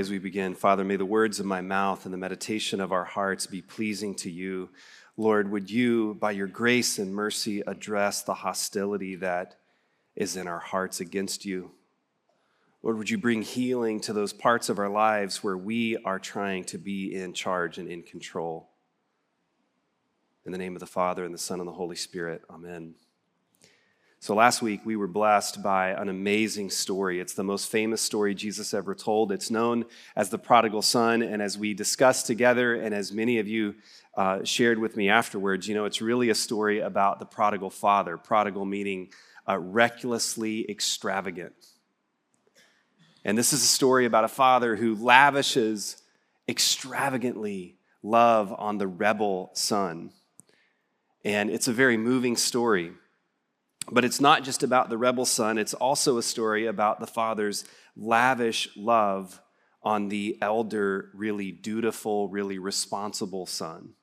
pray as we begin. Father, may the words of my mouth and the meditation of our hearts be pleasing to you. Lord, would you, by your grace and mercy, address the hostility that is in our hearts against you? Lord, would you bring healing to those parts of our lives where we are trying to be in charge and in control? In the name of the Father, and the Son, and the Holy Spirit, amen. So last week we were blessed by an amazing story. It's the most famous story Jesus ever told. It's known as the prodigal son. And as we discussed together, and as many of you uh, shared with me afterwards, you know, it's really a story about the prodigal father. Prodigal meaning uh, recklessly extravagant. And this is a story about a father who lavishes extravagantly love on the rebel son. And it's a very moving story. But it's not just about the rebel son, it's also a story about the father's lavish love on the elder, really dutiful, really responsible son.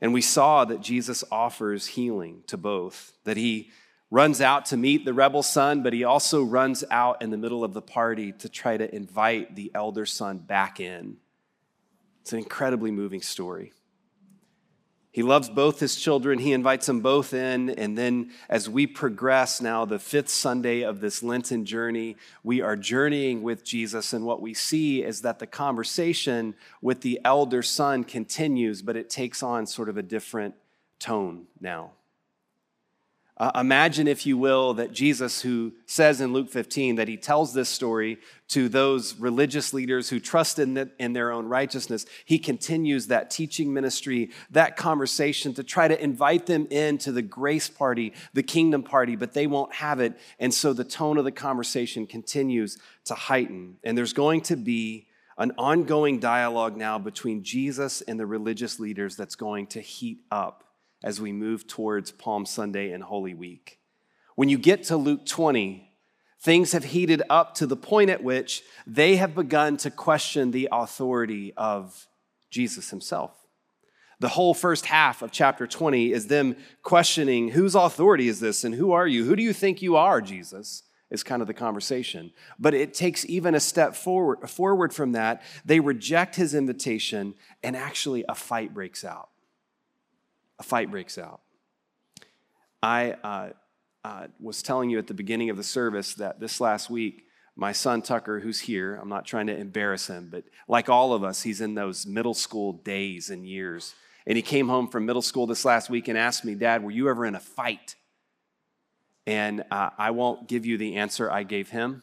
And we saw that Jesus offers healing to both, that he runs out to meet the rebel son, but he also runs out in the middle of the party to try to invite the elder son back in. It's an incredibly moving story. He loves both his children. He invites them both in. And then, as we progress now, the fifth Sunday of this Lenten journey, we are journeying with Jesus. And what we see is that the conversation with the elder son continues, but it takes on sort of a different tone now. Uh, imagine, if you will, that Jesus, who says in Luke 15 that he tells this story to those religious leaders who trust in, the, in their own righteousness, he continues that teaching ministry, that conversation to try to invite them into the grace party, the kingdom party, but they won't have it. And so the tone of the conversation continues to heighten. And there's going to be an ongoing dialogue now between Jesus and the religious leaders that's going to heat up as we move towards Palm Sunday and Holy Week. When you get to Luke 20, things have heated up to the point at which they have begun to question the authority of Jesus himself. The whole first half of chapter 20 is them questioning whose authority is this and who are you? Who do you think you are, Jesus? Is kind of the conversation. But it takes even a step forward, forward from that. They reject his invitation, and actually a fight breaks out a fight breaks out. I uh, uh, was telling you at the beginning of the service that this last week, my son Tucker, who's here, I'm not trying to embarrass him, but like all of us, he's in those middle school days and years. And he came home from middle school this last week and asked me, Dad, were you ever in a fight? And uh, I won't give you the answer I gave him.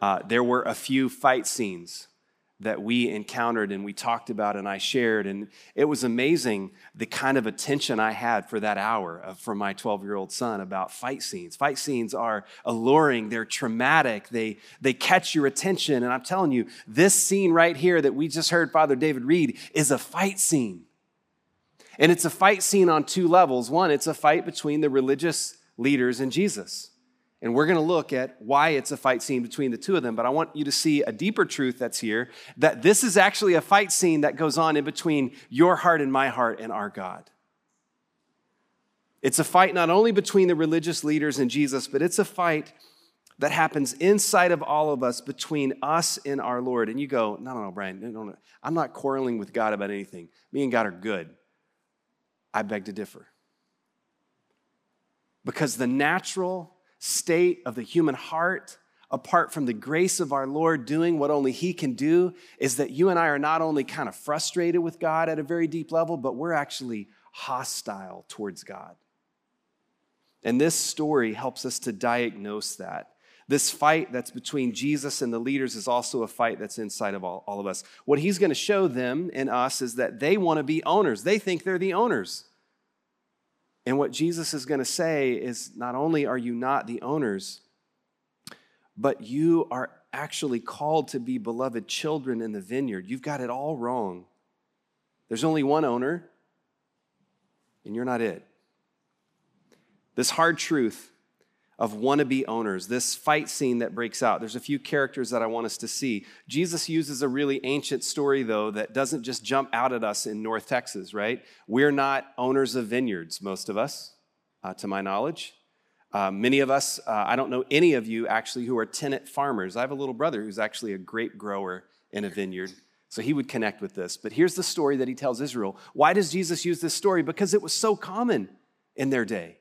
Uh, there were a few fight scenes that we encountered and we talked about and I shared. And it was amazing the kind of attention I had for that hour from my 12 year old son about fight scenes. Fight scenes are alluring, they're traumatic, they, they catch your attention. And I'm telling you, this scene right here that we just heard Father David read is a fight scene. And it's a fight scene on two levels. One, it's a fight between the religious leaders and Jesus. And we're going to look at why it's a fight scene between the two of them. But I want you to see a deeper truth that's here that this is actually a fight scene that goes on in between your heart and my heart and our God. It's a fight not only between the religious leaders and Jesus, but it's a fight that happens inside of all of us between us and our Lord. And you go, no, no, no, Brian, no, no, no. I'm not quarreling with God about anything. Me and God are good. I beg to differ. Because the natural state of the human heart, apart from the grace of our Lord doing what only He can do, is that you and I are not only kind of frustrated with God at a very deep level, but we're actually hostile towards God. And this story helps us to diagnose that. This fight that's between Jesus and the leaders is also a fight that's inside of all, all of us. What he's going to show them and us is that they want to be owners. They think they're the owners. And what Jesus is going to say is not only are you not the owners, but you are actually called to be beloved children in the vineyard. You've got it all wrong. There's only one owner, and you're not it. This hard truth of wannabe owners, this fight scene that breaks out. There's a few characters that I want us to see. Jesus uses a really ancient story, though, that doesn't just jump out at us in North Texas, right? We're not owners of vineyards, most of us, uh, to my knowledge. Uh, many of us, uh, I don't know any of you actually who are tenant farmers. I have a little brother who's actually a grape grower in a vineyard. So he would connect with this. But here's the story that he tells Israel. Why does Jesus use this story? Because it was so common in their day.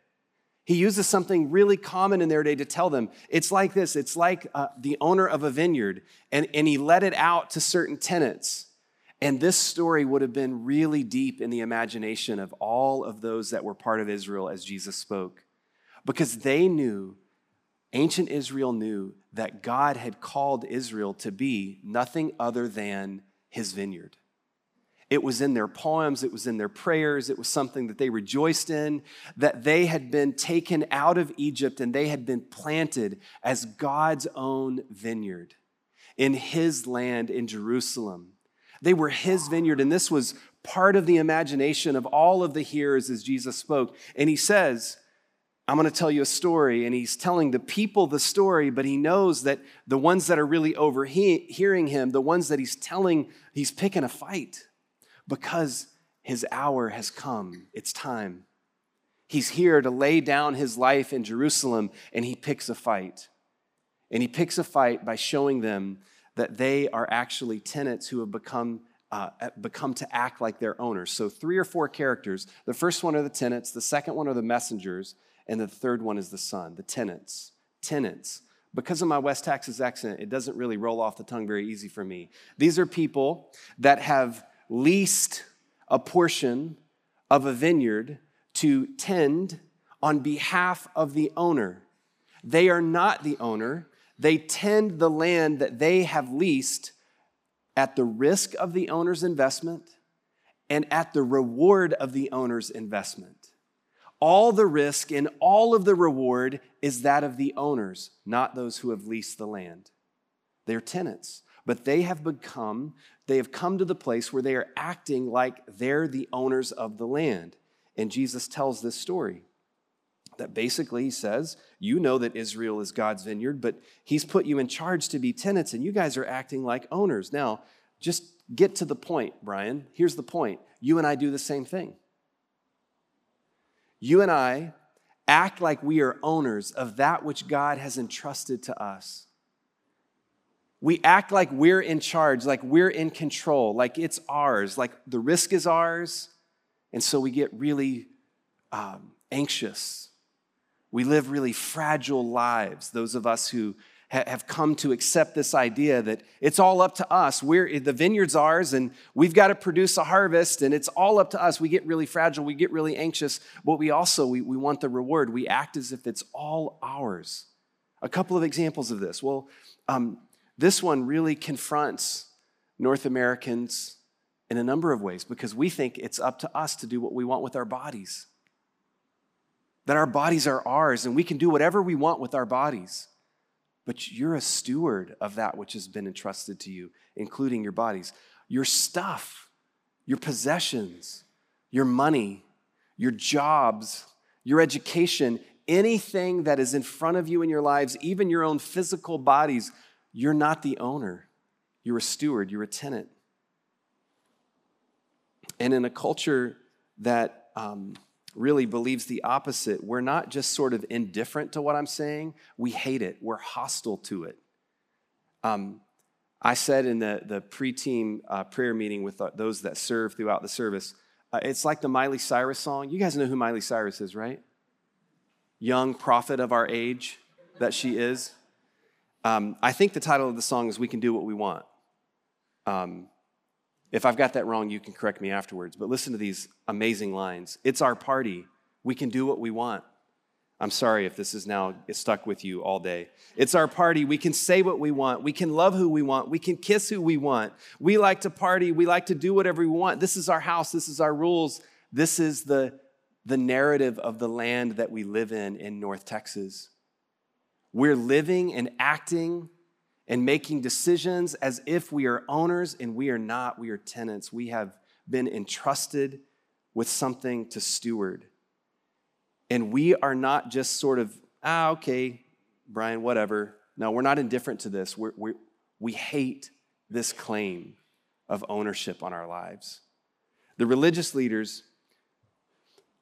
He uses something really common in their day to tell them. It's like this it's like uh, the owner of a vineyard, and, and he let it out to certain tenants. And this story would have been really deep in the imagination of all of those that were part of Israel as Jesus spoke, because they knew, ancient Israel knew, that God had called Israel to be nothing other than his vineyard. It was in their poems, it was in their prayers, it was something that they rejoiced in, that they had been taken out of Egypt and they had been planted as God's own vineyard in his land in Jerusalem. They were his vineyard, and this was part of the imagination of all of the hearers as Jesus spoke. And he says, I'm going to tell you a story. And he's telling the people the story, but he knows that the ones that are really overhearing him, the ones that he's telling, he's picking a fight because his hour has come. It's time. He's here to lay down his life in Jerusalem, and he picks a fight. And he picks a fight by showing them that they are actually tenants who have become uh, become to act like their owners. So, three or four characters. The first one are the tenants, the second one are the messengers, and the third one is the son, the tenants. Tenants. Because of my West Texas accent, it doesn't really roll off the tongue very easy for me. These are people that have leased a portion of a vineyard to tend on behalf of the owner. They are not the owner, they tend the land that they have leased at the risk of the owner's investment and at the reward of the owner's investment. All the risk and all of the reward is that of the owners, not those who have leased the land. They're tenants, but they have become, they have come to the place where they are acting like they're the owners of the land. And Jesus tells this story that basically he says, You know that Israel is God's vineyard, but he's put you in charge to be tenants, and you guys are acting like owners. Now, just get to the point, Brian. Here's the point you and I do the same thing you and I act like we are owners of that which God has entrusted to us. We act like we're in charge, like we're in control, like it's ours, like the risk is ours. And so we get really um, anxious. We live really fragile lives, those of us who have come to accept this idea that it's all up to us. We're, the vineyard's ours and we've got to produce a harvest and it's all up to us. We get really fragile, we get really anxious, but we also, we, we want the reward. We act as if it's all ours. A couple of examples of this. Well, um, this one really confronts North Americans in a number of ways because we think it's up to us to do what we want with our bodies. That our bodies are ours and we can do whatever we want with our bodies but you're a steward of that which has been entrusted to you, including your bodies. Your stuff, your possessions, your money, your jobs, your education, anything that is in front of you in your lives, even your own physical bodies, you're not the owner. You're a steward, you're a tenant. And in a culture that um, really believes the opposite. We're not just sort of indifferent to what I'm saying, we hate it, we're hostile to it. Um, I said in the, the pre team uh, prayer meeting with uh, those that serve throughout the service, uh, it's like the Miley Cyrus song. You guys know who Miley Cyrus is, right? Young prophet of our age that she is. Um, I think the title of the song is We Can Do What We Want. Um, if I've got that wrong, you can correct me afterwards. But listen to these amazing lines. It's our party. We can do what we want. I'm sorry if this is now stuck with you all day. It's our party. We can say what we want. We can love who we want. We can kiss who we want. We like to party. We like to do whatever we want. This is our house. This is our rules. This is the, the narrative of the land that we live in in North Texas. We're living and acting and making decisions as if we are owners and we are not. We are tenants. We have been entrusted with something to steward. And we are not just sort of, ah, okay, Brian, whatever. No, we're not indifferent to this. We're, we're, we hate this claim of ownership on our lives. The religious leaders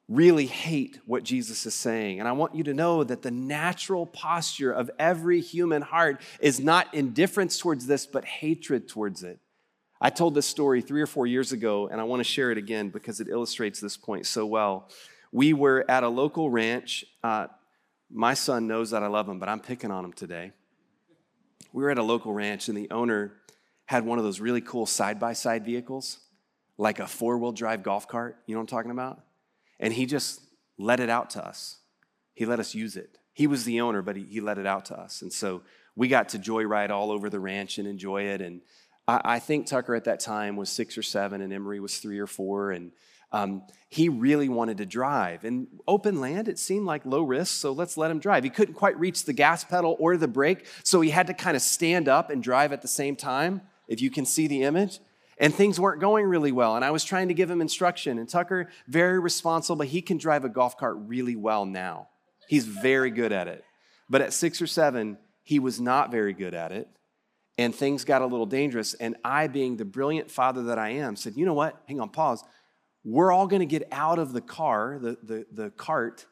really hate what Jesus is saying. And I want you to know that the natural posture of every human heart is not indifference towards this, but hatred towards it. I told this story three or four years ago, and I want to share it again because it illustrates this point so well. We were at a local ranch. Uh, my son knows that I love him, but I'm picking on him today. We were at a local ranch, and the owner had one of those really cool side by side vehicles, like a four wheel drive golf cart. You know what I'm talking about? And he just let it out to us. He let us use it. He was the owner, but he, he let it out to us. And so we got to joyride all over the ranch and enjoy it. And I, I think Tucker at that time was six or seven, and Emery was three or four. And um, he really wanted to drive. And open land, it seemed like low risk, so let's let him drive. He couldn't quite reach the gas pedal or the brake, so he had to kind of stand up and drive at the same time, if you can see the image. And things weren't going really well. And I was trying to give him instruction. And Tucker, very responsible, but he can drive a golf cart really well now. He's very good at it. But at six or seven, he was not very good at it and things got a little dangerous. And I, being the brilliant father that I am, said, You know what? Hang on, pause. We're all going to get out of the car, the, the, the cart,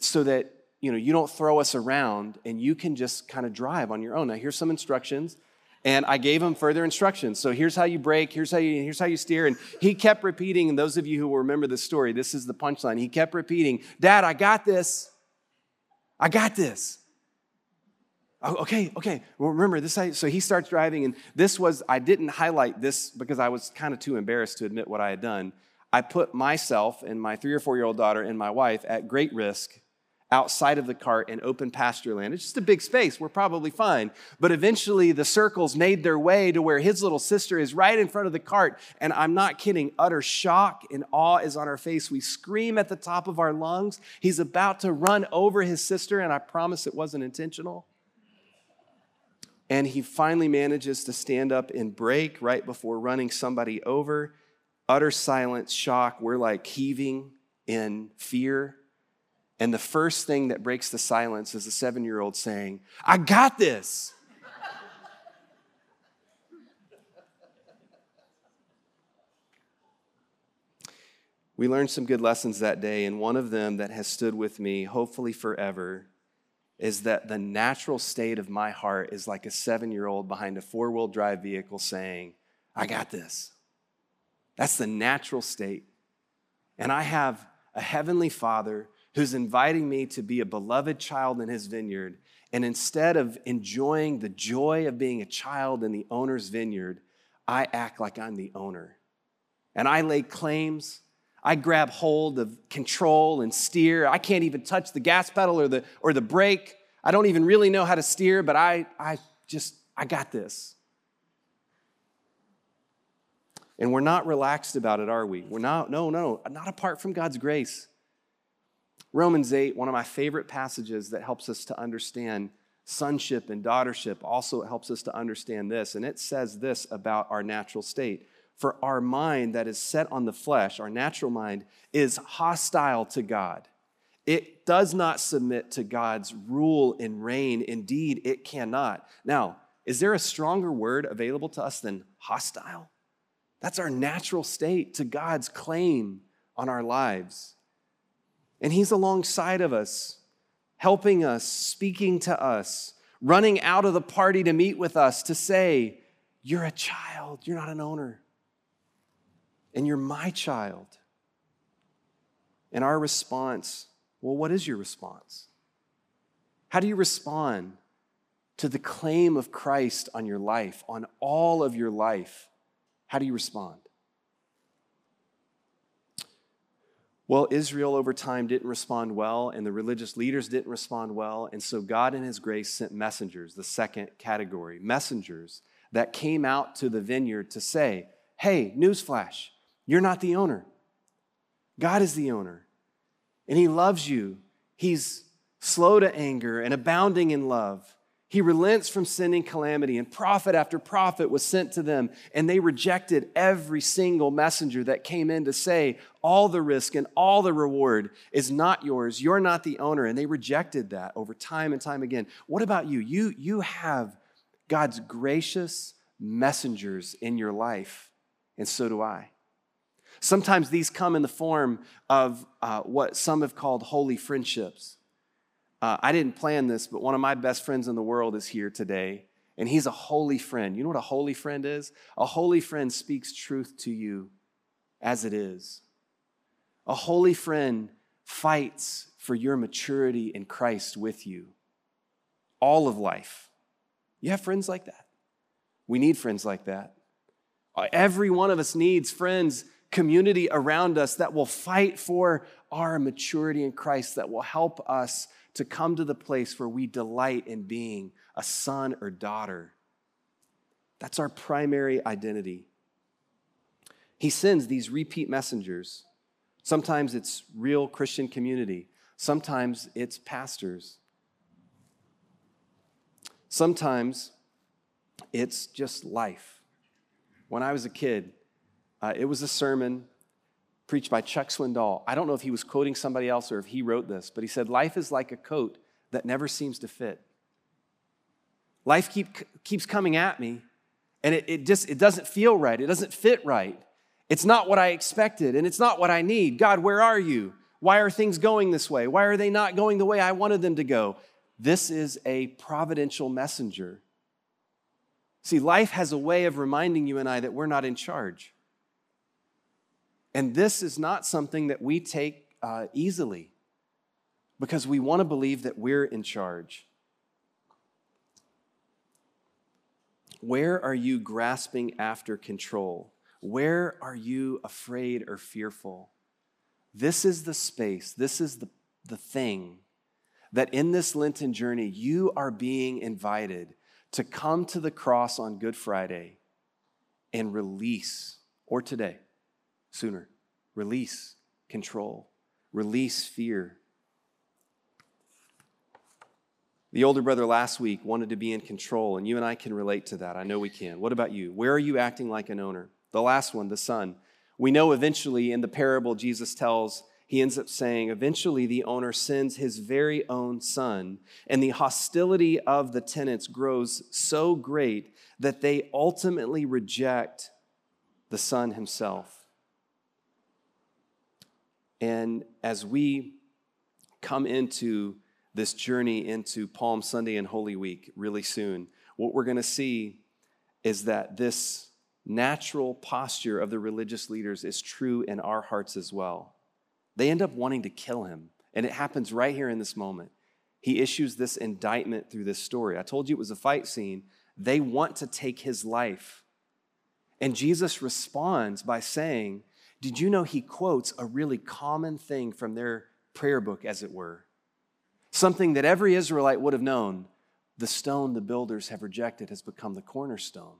so that you know you don't throw us around and you can just kind of drive on your own. Now, here's some instructions. And I gave him further instructions. So here's how you brake, here's how you, here's how you steer. And he kept repeating, and those of you who will remember this story, this is the punchline. He kept repeating, Dad, I got this. I got this. Oh, okay, okay. Well, remember this. So he starts driving, and this was, I didn't highlight this because I was kind of too embarrassed to admit what I had done. I put myself and my three or four year old daughter and my wife at great risk outside of the cart in open pasture land. It's just a big space. We're probably fine. But eventually, the circles made their way to where his little sister is right in front of the cart. And I'm not kidding, utter shock and awe is on our face. We scream at the top of our lungs. He's about to run over his sister, and I promise it wasn't intentional. And he finally manages to stand up and brake right before running somebody over. Utter silence, shock. We're like heaving in fear. And the first thing that breaks the silence is a seven year old saying, I got this. we learned some good lessons that day, and one of them that has stood with me, hopefully forever, is that the natural state of my heart is like a seven year old behind a four wheel drive vehicle saying, I got this. That's the natural state. And I have a heavenly father who's inviting me to be a beloved child in his vineyard. And instead of enjoying the joy of being a child in the owner's vineyard, I act like I'm the owner. And I lay claims. I grab hold of control and steer. I can't even touch the gas pedal or the, or the brake. I don't even really know how to steer, but I, I just, I got this. And we're not relaxed about it, are we? We're not, no, no, not apart from God's grace. Romans 8, one of my favorite passages that helps us to understand sonship and daughtership, also helps us to understand this. And it says this about our natural state for our mind that is set on the flesh, our natural mind, is hostile to God. It does not submit to God's rule and reign. Indeed, it cannot. Now, is there a stronger word available to us than hostile? That's our natural state to God's claim on our lives. And He's alongside of us, helping us, speaking to us, running out of the party to meet with us to say, You're a child, you're not an owner and you're my child. And our response well, what is your response? How do you respond to the claim of Christ on your life, on all of your life? How do you respond? Well, Israel over time didn't respond well, and the religious leaders didn't respond well. And so God, in His grace, sent messengers, the second category, messengers that came out to the vineyard to say, Hey, newsflash, you're not the owner. God is the owner. And He loves you. He's slow to anger and abounding in love. He relents from sending calamity, and prophet after prophet was sent to them, and they rejected every single messenger that came in to say, All the risk and all the reward is not yours. You're not the owner. And they rejected that over time and time again. What about you? You, you have God's gracious messengers in your life, and so do I. Sometimes these come in the form of uh, what some have called holy friendships. Uh, I didn't plan this, but one of my best friends in the world is here today. and he's a holy friend. You know what a holy friend is? A holy friend speaks truth to you as it is. A holy friend fights for your maturity in Christ with you all of life. You have friends like that. We need friends like that. Every one of us needs friends, community around us that will fight for our maturity in Christ, that will help us to come to the place where we delight in being a son or daughter. That's our primary identity. He sends these repeat messengers. Sometimes it's real Christian community, sometimes it's pastors. Sometimes it's just life. When I was a kid, uh, it was a sermon preached by Chuck Swindoll. I don't know if he was quoting somebody else or if he wrote this, but he said, Life is like a coat that never seems to fit. Life keep, keeps coming at me, and it, it just it doesn't feel right. It doesn't fit right. It's not what I expected, and it's not what I need. God, where are you? Why are things going this way? Why are they not going the way I wanted them to go? This is a providential messenger. See, life has a way of reminding you and I that we're not in charge. And this is not something that we take uh, easily because we want to believe that we're in charge. Where are you grasping after control? Where are you afraid or fearful? This is the space, this is the, the thing that in this Lenten journey, you are being invited to come to the cross on Good Friday and release, or today, sooner, release control, release fear. The older brother last week wanted to be in control, and you and I can relate to that. I know we can. What about you? Where are you acting like an owner? The last one, the son. We know eventually in the parable Jesus tells, he ends up saying, eventually the owner sends his very own son, and the hostility of the tenants grows so great that they ultimately reject the son himself. And as we come into this journey into Palm Sunday and Holy Week really soon, what we're going to see is that this natural posture of the religious leaders is true in our hearts as well. They end up wanting to kill him. And it happens right here in this moment. He issues this indictment through this story. I told you it was a fight scene. They want to take his life. And Jesus responds by saying, Did you know he quotes a really common thing from their prayer book, as it were? Something that every Israelite would have known the stone the builders have rejected has become the cornerstone.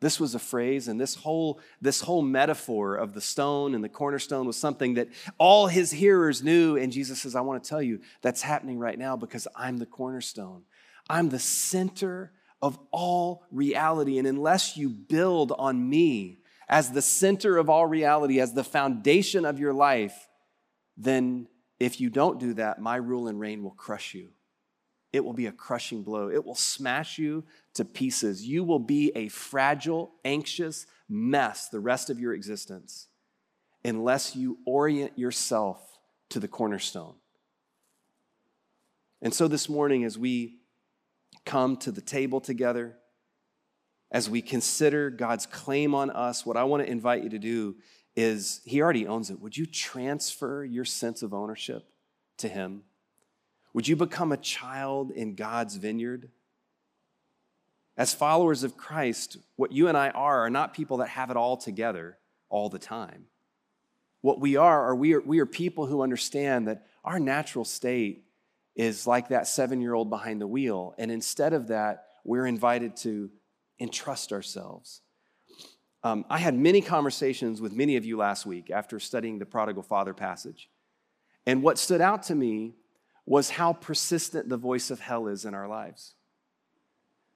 This was a phrase, and this whole, this whole metaphor of the stone and the cornerstone was something that all his hearers knew. And Jesus says, I want to tell you that's happening right now because I'm the cornerstone. I'm the center of all reality. And unless you build on me as the center of all reality, as the foundation of your life, then if you don't do that, my rule and reign will crush you it will be a crushing blow. It will smash you to pieces. You will be a fragile, anxious mess the rest of your existence unless you orient yourself to the cornerstone. And so this morning, as we come to the table together, as we consider God's claim on us, what I want to invite you to do is He already owns it. Would you transfer your sense of ownership to Him? Would you become a child in God's vineyard? As followers of Christ, what you and I are are not people that have it all together all the time. What we are are we are, we are people who understand that our natural state is like that seven year old behind the wheel. And instead of that, we're invited to entrust ourselves. Um, I had many conversations with many of you last week after studying the prodigal father passage. And what stood out to me was how persistent the voice of hell is in our lives.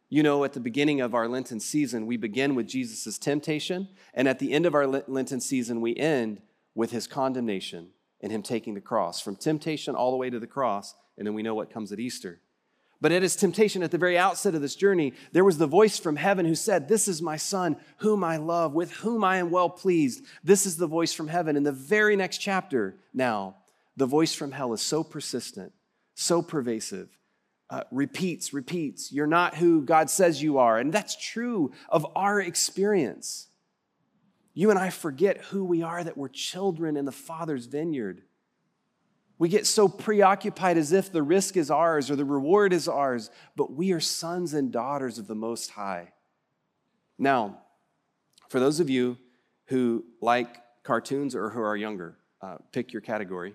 You know, at the beginning of our Lenten season, we begin with Jesus' temptation, and at the end of our Lenten season, we end with his condemnation and him taking the cross. From temptation all the way to the cross, and then we know what comes at Easter. But at his temptation, at the very outset of this journey, there was the voice from heaven who said, This is my son, whom I love, with whom I am well pleased. This is the voice from heaven. In the very next chapter, now, the voice from hell is so persistent, so pervasive, uh, repeats, repeats. You're not who God says you are. And that's true of our experience. You and I forget who we are, that we're children in the Father's vineyard. We get so preoccupied as if the risk is ours or the reward is ours, but we are sons and daughters of the Most High. Now, for those of you who like cartoons or who are younger, uh, pick your category.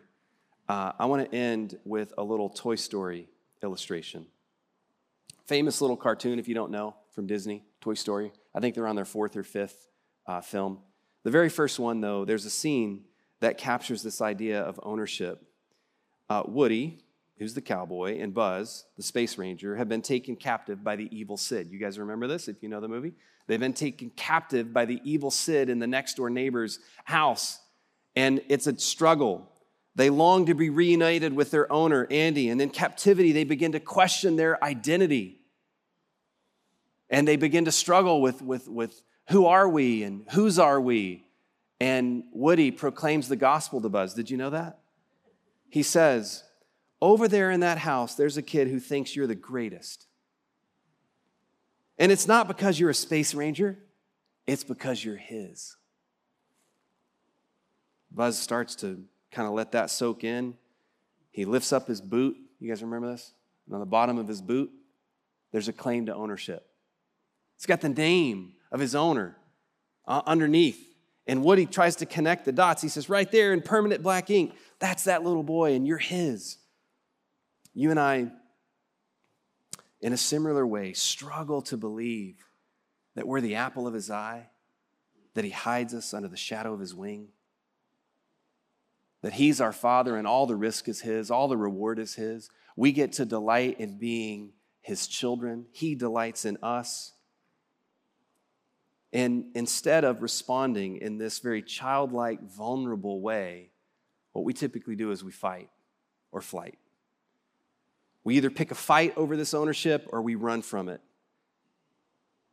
Uh, I want to end with a little Toy Story illustration. Famous little cartoon, if you don't know, from Disney, Toy Story. I think they're on their fourth or fifth uh, film. The very first one, though, there's a scene that captures this idea of ownership. Uh, Woody, who's the cowboy, and Buzz, the space ranger, have been taken captive by the evil Sid. You guys remember this if you know the movie? They've been taken captive by the evil Sid in the next door neighbor's house. And it's a struggle. They long to be reunited with their owner, Andy. And in captivity, they begin to question their identity. And they begin to struggle with, with, with who are we and whose are we? And Woody proclaims the gospel to Buzz. Did you know that? He says, Over there in that house, there's a kid who thinks you're the greatest. And it's not because you're a space ranger, it's because you're his. Buzz starts to kind of let that soak in. He lifts up his boot. You guys remember this? And on the bottom of his boot, there's a claim to ownership. It's got the name of his owner uh, underneath. And Woody tries to connect the dots. He says, right there in permanent black ink, that's that little boy, and you're his. You and I, in a similar way, struggle to believe that we're the apple of his eye, that he hides us under the shadow of his wing that He's our Father and all the risk is His, all the reward is His. We get to delight in being His children, He delights in us. And instead of responding in this very childlike, vulnerable way, what we typically do is we fight or flight. We either pick a fight over this ownership or we run from it.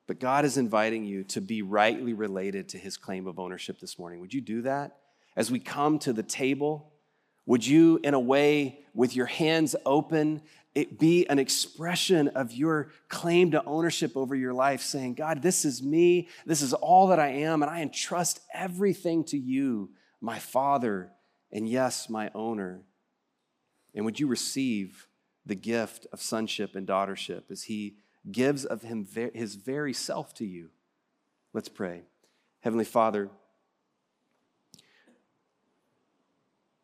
But God is inviting you to be rightly related to his claim of ownership this morning. Would you do that? as we come to the table, would you, in a way, with your hands open, it be an expression of your claim to ownership over your life, saying, God, this is me, this is all that I am, and I entrust everything to you, my Father, and yes, my owner. And would you receive the gift of sonship and daughtership as He gives of him His very self to you? Let's pray. Heavenly Father,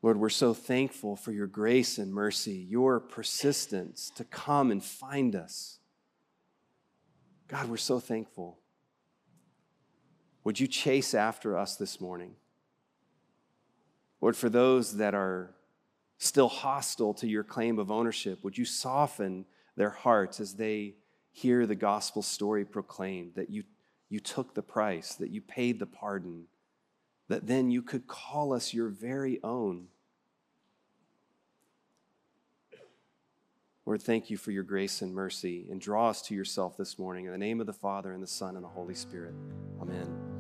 Lord, we're so thankful for your grace and mercy, your persistence to come and find us. God, we're so thankful. Would you chase after us this morning? Lord, for those that are still hostile to your claim of ownership, would you soften their hearts as they hear the gospel story proclaimed that you, you took the price, that you paid the pardon, that then you could call us your very own. Lord, thank you for your grace and mercy and draw us to yourself this morning. In the name of the Father, and the Son, and the Holy Spirit. Amen.